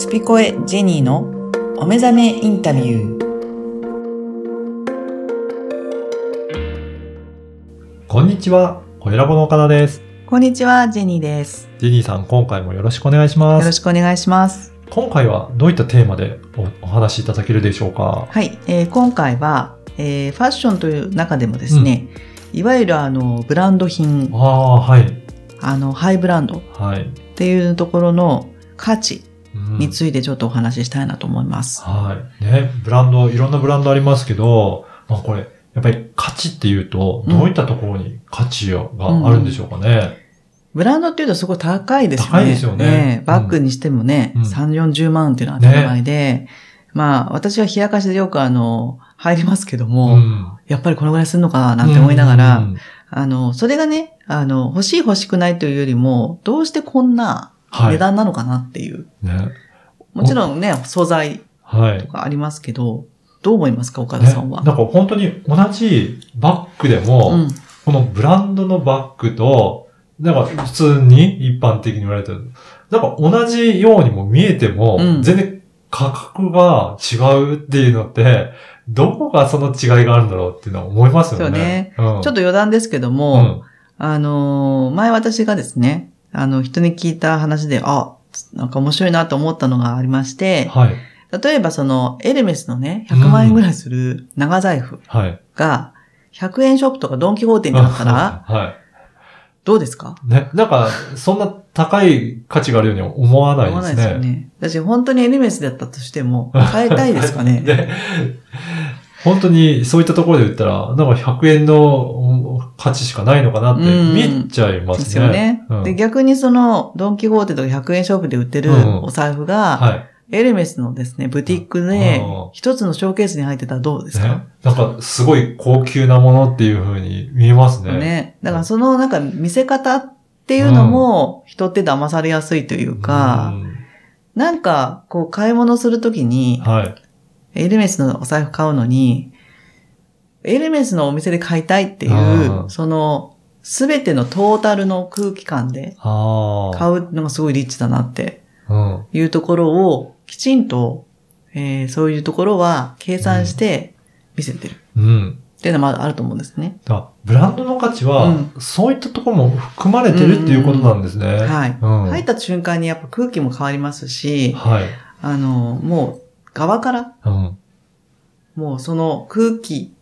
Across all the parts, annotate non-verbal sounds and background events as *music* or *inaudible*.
スピコエジェニーのお目覚めインタビュー。こんにちは、小ラボの岡田です。こんにちは、ジェニーです。ジェニーさん、今回もよろしくお願いしまよろす。しくお願いします。今回はどういったテーマでおお話しいただけるでしょうか？はい、えー今回は、えーファッションという中でもですね、いわゆるあのブランド品あ、あ、はい。あのハイブランドっはい。ていうところの価値うんについてちょっとお話ししたいなと思います。はい。ね、ブランド、いろんなブランドありますけど、まあこれ、やっぱり価値っていうと、どういったところに価値があるんでしょうかね。ブランドっていうとすごい高いですよね。高いですよねバッグにしてもね、うん3、40万っていうのは当たり前で、まあ私は冷やかしでよくあの、入りますけども、ん。やっぱりこのぐらいするのかななんて思いながら、うんあの、それがね、あの、欲しい欲しくないというよりも、どうしてこんなはい。値段なのかなっていう。ね。もちろんね、素材はいと。かありますけど、どう思いますか、岡田さんは？ね、なんか本当に同じバッグでも、うん。このブランドのバッグと、なんか普通に一般的に言われてる。なんか同じようにも見えても、うん全然価格が違うっていうのって、どこがその違いがあるんだろうっていうのは思いますよね。そうねうん、ちょっと余談ですけどうも、ん、あのー前私がですね、あの、人に聞いた話で、あ、なんか面白いなと思ったのがありまして、はい。例えばその、エルメスのね、100万円ぐらいする長財布はい。が、100円ショップとかドンキホーテにあったら、はどうですか？い。ね。なんか、そんな高い価値があるように思わない思わないですね。ですよね。私本当にエルメスだったとしても、買いたいですかね？で *laughs* 本当にそういったところで言ったら、なんか100円の価値しかないのかなってうん見えちゃいますね。ですよね。うんで、逆にその、ドンキホーテとか100円ショップで売ってるうんお財布が、はい。エルメスのですね、ブティックでうん、一つのショーケースに入ってたらどうですか？ね。なんか、すごい高級なものっていう風に見えますね。ね。だからそのなんか見せ方っていうのも、人って騙されやすいというか、うんなんか、こう買い物するときに、はい。エルメスのお財布買うのに、エルメスのお店で買いたいっていうう、んその、すべてのトータルの空気感で。買うのがすごいリッチだなってうん。いうところを、きちんと、えーそういうところは計算して見せてるうん。っていうのもあると思うんですね。だブランドの価値は、うんそういったところも含まれてるっていうことなんですね。はい。うん。入った瞬間にやっぱ空気も変わりますし、はい。あの、もう側から、うん。もうその空気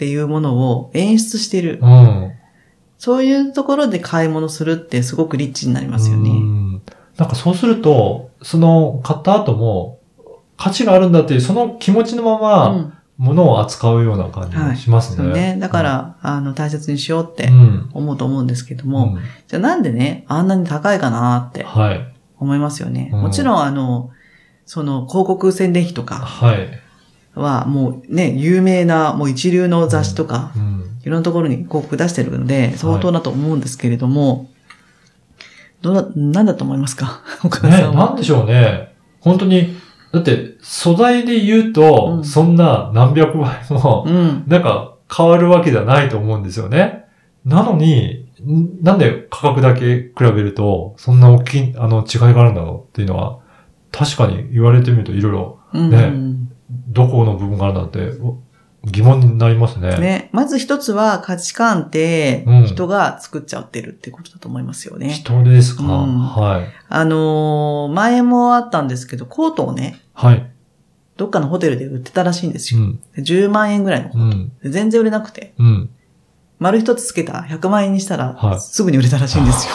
っていうものを演出している。うん。そういうところで買い物するってすごくリッチになりますようね。んなんかそうすると、その買った後も価値があるんだっていうその気持ちのまうまん。物を扱うような感じがしますね。そうね。だから、あの、大切にしようってうん、思うと思うんですけどうんも、じゃあなんでね、あんなに高いかなってはい。思いますよね。うんもちろん、あの、その広告宣伝費とかはい。はもうね、有名なもう一流の雑誌とか、うん。いろんなところに広告出してるので、相当だと思うんですけれども、どうだ、なんだと思いますか？*laughs* 岡田ね、さんは。なんでしょうね。本当に、だって素材で言うと、うんそんな何百倍も、うん。なんか変わるわけじゃないと思うんですよね。なのに、んなんで価格だけ比べると、そんな大きい、あの、違いがあるんだろうっていうのは、確かに言われてみるといろいろ、うんねどこの部分があるんだって、お疑問になりますね。ね。まず一つは価値観ってうん人が作っちゃってるってことだと思いますよね。人ですか、うんはい。あのー前もあったんですけど、コートをね、はい。どっかのホテルで売ってたらしいんですよ。うん。で10万円ぐらいのコート。うん。で全然売れなくて、うん。丸一つつけた100万円にしたら、はいすぐに売れたらしいんですよ。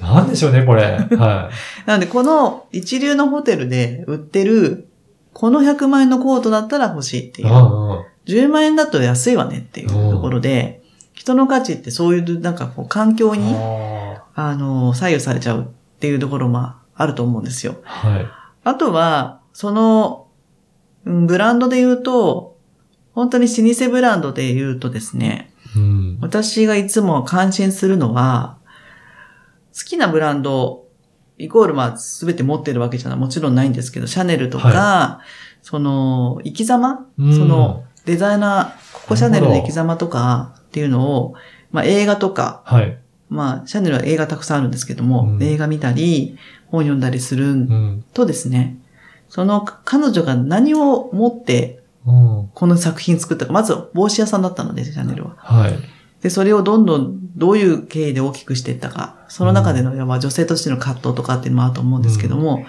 なんでしょうね、これ。は *laughs* なので、この一流のホテルで売ってる、この100万円のコートだったら欲しいってい。いう。うんうん10万円だと安いわねっていうところで、人の価値ってそういうなんかこう環境に、ああの、左右されちゃうっていうところもあると思うんですよ。ーはい。あとは、その、うんブランドで言うと、本当に老舗ブランドで言うとですね、うん。私がいつも感心するのは、好きなブランド、イコールまあ全て持ってるわけじゃない、もちろんないんですけど、シャネルとか、その、生き様、うんその、デザイナー、ココシャネルの生き様とかっていうのを、まあ映画とか、はい。まあ、シャネルは映画たくさんあるんですけども、うん映画見たり、本読んだりするうん。とですね、その彼女が何を持ってうん。この作品作ったか、まず帽子屋さんだったので、シャネルは。はい。で、それをどんどんどういう経緯で大きくしていったか、その中での、まあ女性としての葛藤とかっていうのもあると思うんですけども、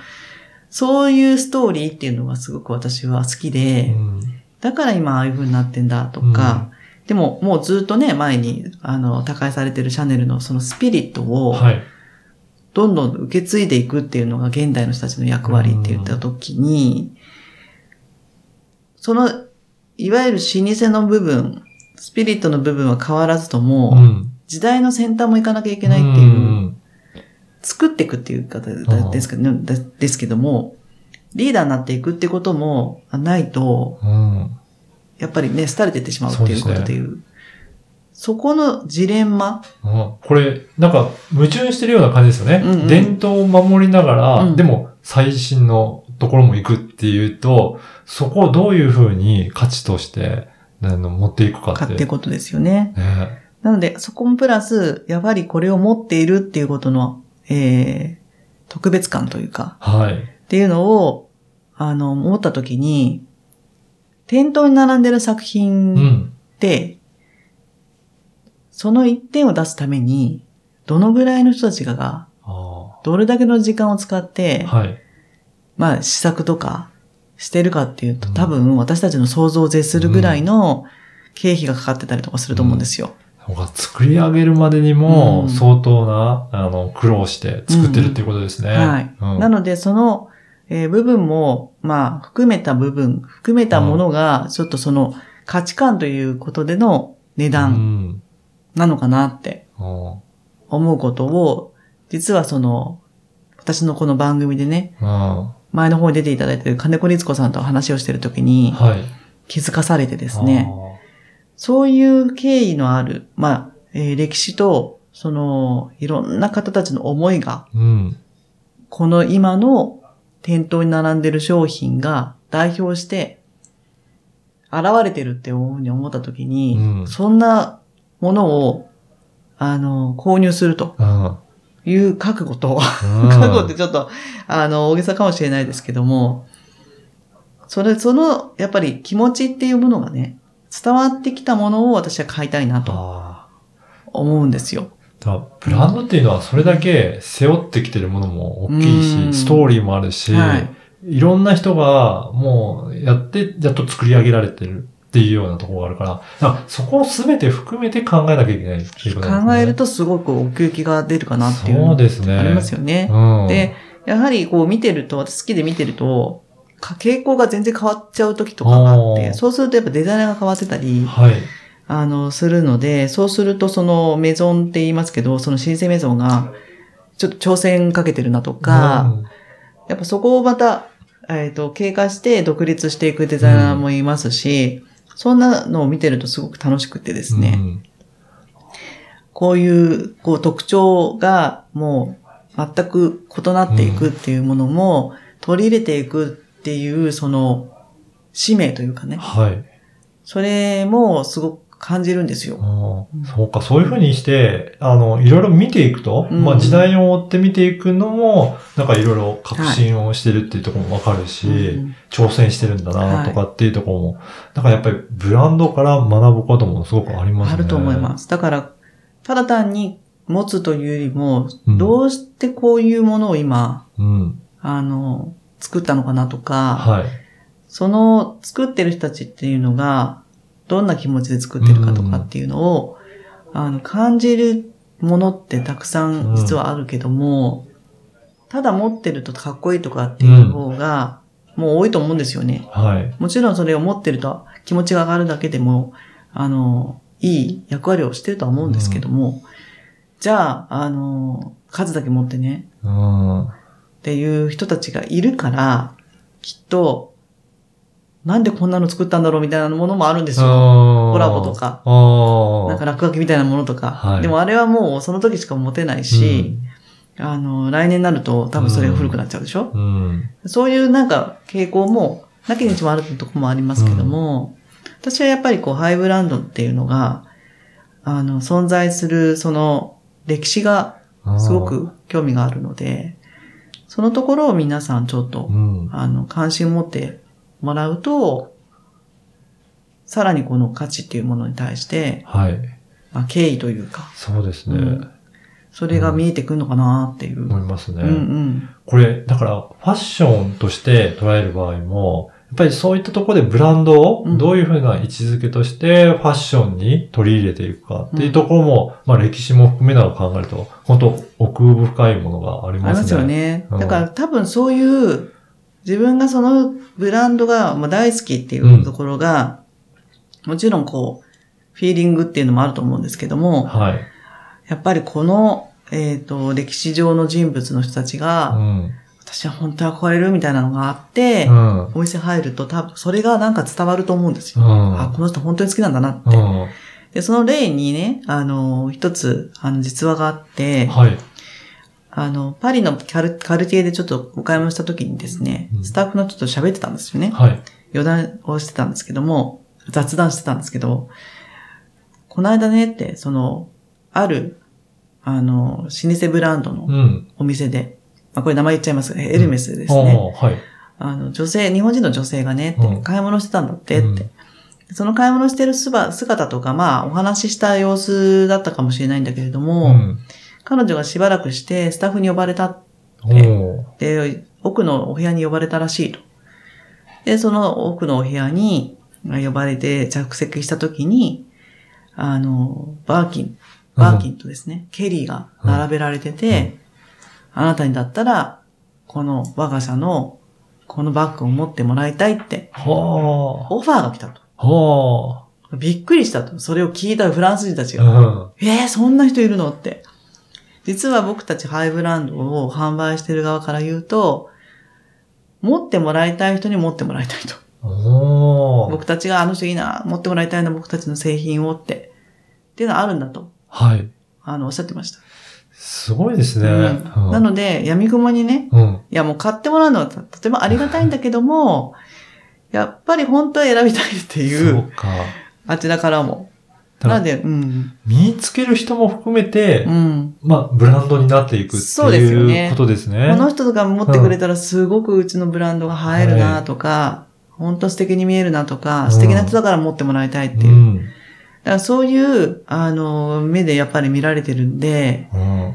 そういうストーリーっていうのがすごく私は好きうで、ん。だから今ああいう風になってんだとか、でももうずっとね、前に、あの、他界されてるシャネルのそのスピリットを、はい。どんどん受け継いでいくっていうのが現代の人たちの役割って言った時に、その、いわゆる老舗の部分、スピリットの部分は変わらずとも、うん。時代の先端も行かなきゃいけないっていう、ん作っていくっていう方ですけど、ね、でですけども、リーダーになっていくってこともないと、うん。やっぱりね、廃れていってしまうっていうことでいう。そこのジレンマ、うんこれ、なんか、矛盾してるような感じですよね。うんうん伝統を守りながら、うんでも、最新のところも行くっていうと、そこをどういうふうに価値として、あの持っていくかって。かってことですよね。ねなので、そこもプラス、やはりこれを持っているっていうことの、えー、特別感というか、はい。っていうのを、あの、思ったときに、店頭に並んでる作う品ん。って、その一点を出すために、どのぐらいの人たちがどれだけの時間を使って、あはい。まあ、試作とかしてるかっていうと、うん。多分私たちの想像を絶するぐらいの経費がかかってたりとかすると思うんですよ。作り上げるまでにもうん。相当な、あの、苦労して作ってるっていうことですね。はい。うん。なので、その、えー部分も、まあ、含めた部分、含めたものが、ちょっとその価値観ということでの値う段ん。なのかなってうん。思うことを、実はその、私のこの番組でね、うん前の方に出ていただいている金子律子さんと話をしているときにはい。気づかされてですね、そういう経緯のある、まあ、えー歴史と、その、いろんな方たちの思いが。うん。この今の店頭に並んでる商品が代表して、現れてるっていうふうに思ったときに、うんそんなものを、あの、購入するとうん。いう覚悟と、うん覚悟ってちょっと、あの、大げさかもしれないですけども、それ、その、やっぱり気持ちっていうものがね、伝わってきたものを私は買いたいなとあ思うんですよ。ブランドっていうのはそれだけ背負ってきてるものも大きうんいし、ストーリーもあるし、はい。いろんな人がもうやって、やっと作り上げられてるっていうようなところがあるから、だからそこを全て含めて考えなきゃいけないっていうことなんですね。考えるとすごく奥行きが出るかなっていうそうですね。ありますよね。うん。で、やはりこう見てると、私好きで見てると、か傾向が全然変わっちゃう時とかがあって、そうするとやっぱデザイナーが変わってたり、はい。あの、するので、そうするとそのメゾンって言いますけど、その新生メゾンが、ちょっと挑戦かけてるなとか、やっぱそこをまた、えっ、と、経過して独立していくデザイナーもいますし、そんなのを見てるとすごく楽しくてですね、うん。こういう、こう特徴がもう全く異なっていくっていうものも取り入れていくっていう、その使命というかね、はい。それもすごく感じるんですよ。そうか、そういうふうにして、あの、いろいろ見ていくと、うんまあ時代を追って見ていくのも、なんかいろいろ革新をしてるっていうところもわかるし、うん挑戦してるんだなとかっていうところも、なんかやっぱりブランドから学ぶこともすごくありますね。あると思います。だから、ただ単に持つというよりも、うんどうしてこういうものを今、うん。あの、作ったのかなとか、はい。その作ってる人たちっていうのが、どんな気持ちで作ってるかとかっていうのを、あの、感じるものってたくさん実はあるけども、ただ持ってるとかっこいいとかっていう方が、もう多いと思うんですよね。はい。もちろんそれを持ってると気持ちが上がるだけでも、あの、いい役割をしてるとは思うんですけども、じゃあ、あの、数だけ持ってね、うん。っていう人たちがいるから、きっと、なんでこんなの作ったんだろうみたいなものもあるんですよ。ココラボとか。なんか落書きみたいなものとか。はいでもあれはもうその時しか持てないし、あの、来年になると多分それが古くなっちゃうでしょ、うん。うん。そういうなんか傾向も、なきにしもあるところもありますけども、私はやっぱりこうハイブランドっていうのが、あの、存在するその歴史がすごく興味があるので、そのところを皆さんちょっとう、ん。あの、関心を持ってもらうと、さらにこの価値っていうものに対して、はい。まあ、敬意というか、そうですね。うんそれが見えてくるのかなっていう。思いますね。うんうん。これ、だから、ファッションとして捉える場合も、やっぱりそういったところでブランドをうんどういうふうな位置づけとしてファッションに取り入れていくかっていうところも、まあ歴史も含めながら考えると、本当奥深いものがありありますね。ますよね。うんだから多分そういう、自分がそのブランドがまあ大好きっていうところが、もちろんこう、フィーリングっていうのもあると思うんですけども、はい。やっぱりこの、えっ、と、歴史上の人物の人たちうが、ん。私は本当に憧れるみたいなのがあって、うん。お店入ると多分それがなんか伝わると思うんですよ。うん。あ、この人本当に好きなんだなって。うん。で、その例にね、あの、一つ、あの、実話があって、はい。あの、パリのカルカルティエでちょっとお買い物した時にですねう、んスタッフの人と喋ってたんですよね。はい。余談をしてたんですけども、雑談してたんですけど、この間ねって、その、ある、あの、老舗ブランドのうん。お店で、まあ、これ名前言っちゃいます。エルメスですあね。あはい。あの、女性、日本人の女性がね、ってうん買い物してたんだってって。うんその買い物してる姿姿とか、まあ、お話しした様子だったかもしれないんだけれども、うん。彼女がしばらくしてスタッフに呼ばれたおーで、奥のお部屋に呼ばれたらしいと。で、その奥のお部屋にまあ呼ばれて着席した時に、あの、バーキン、バーキンとですね、ケリーが並べられてて、あなたにだったら、この我が社のこのバッグを持ってもらいたいって、はオファーが来たと。びっくりしたと。それを聞いたフランス人たちあ。が。うん。えー、そんな人いるのって。実は僕たちハイブランドを販売してる側から言うと、持ってもらいたい人に持ってもらいたいと。僕たちがあの人いいな、持ってもらいたいな、僕たちの製品をって。っていうのはあるんだと、はい。あの、おっしゃってました。すごいですね。うんなので、闇雲にね、うん。いやもう買ってもらうのはととてもありがたいんだけども、やっぱり本当は選びたいっていそうう、か。あちらからも。なので、うん。身につける人も含めて、うん。まあ、ブランドになっていくってそうねうことですね。この人とか持ってくれたらすごくうちのブランドが映えるなとか、本当素敵に見えるなとか、うん素敵な人だから持ってもらいたいっていう。うん。だからそういう、あの、目でやっぱり見られてるんで、うん。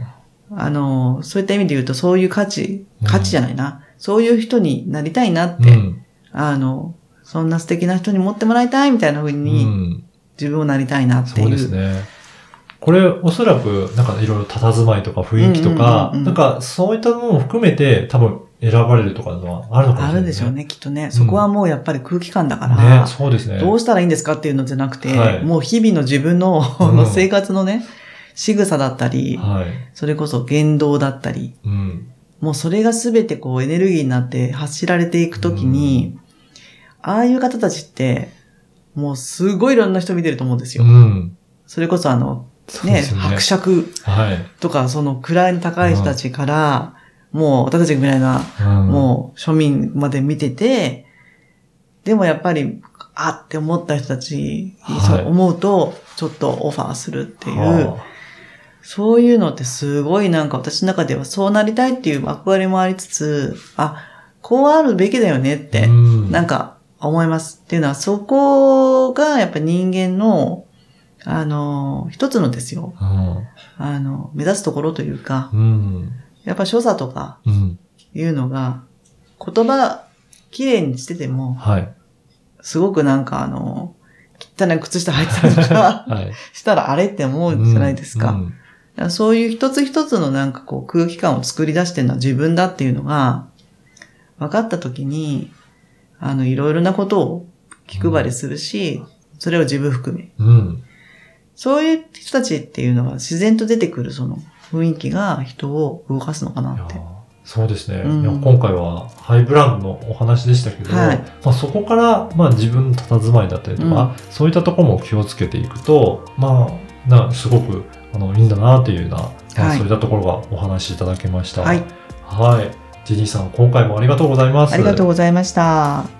あの、そういった意味で言うとそういう価値、うん価値じゃないな。そういう人になりたいなって、うん。あの、そんな素敵な人に持ってもらいたいみたいな風うに、ん。自分をなりたいなってそいうう。ですね。これ、おそらく、なんかいろいろ佇まいとか雰囲気とか、うんうんうんうんなんかそういったものも含めて多分選ばれるとかのはあるのかもしれない、あるでしょう。ね、きっとね。そこはもうやっぱり空気感だから、ね、そうですね。どうしたらいいんですかっていうのじゃなくて、はいもう日々の自分の,、うんの *laughs* 生活のね、仕草だったり、はい。それこそ言動だったり、うん。もうそれがすべてこうエネルギーになって走られていくときに、ああいう方たちって、もうすごいいろんな人見てると思うんですよ。うん。それこそあの、ねね。伯爵はい。とか、その位の高い人たちから、もう私たちみたいな、うん、もう庶民まで見てて、でもやっぱり、あって思った人たち、はいそう思うと、ちょっとオファーするっていう、はそういうのってすごいなんか私の中ではそうなりたいっていう憧れもありつつ、あ、こうあるべきだよねっあて、うんなんか思います。っていうのは、そこがやっぱ人間の、あの、一つのですよ。あの、目指すところというかう、ん。やっぱ所作とかうん。いうのが、言葉、綺麗にしてても、はい。すごくなんかあの、汚い靴下履いてたりとかはい。したらあれって思うんじゃないですか。うんだからそういう一つ一つのなんかこう空気感を作り出してるのは自分だっていうのが分かった時に、あの、いろいろなことを気配りするし、それを自分含め。うん。そういう人たちっていうのは自然と出てくるその雰囲気が人を動かすのかないってや。そうですね、うんいや今回はハイブランドのお話でしたけど、はいまあ、そこから、まあ、自分の佇まいだったりとか、そういったところも気をつけていくと、まあ、なすごくあのいいんだなというような、まあはいそういったところがお話しいただきました。はい。はい。ジェニーさん、今回もありがとうございます。ありがとうございました。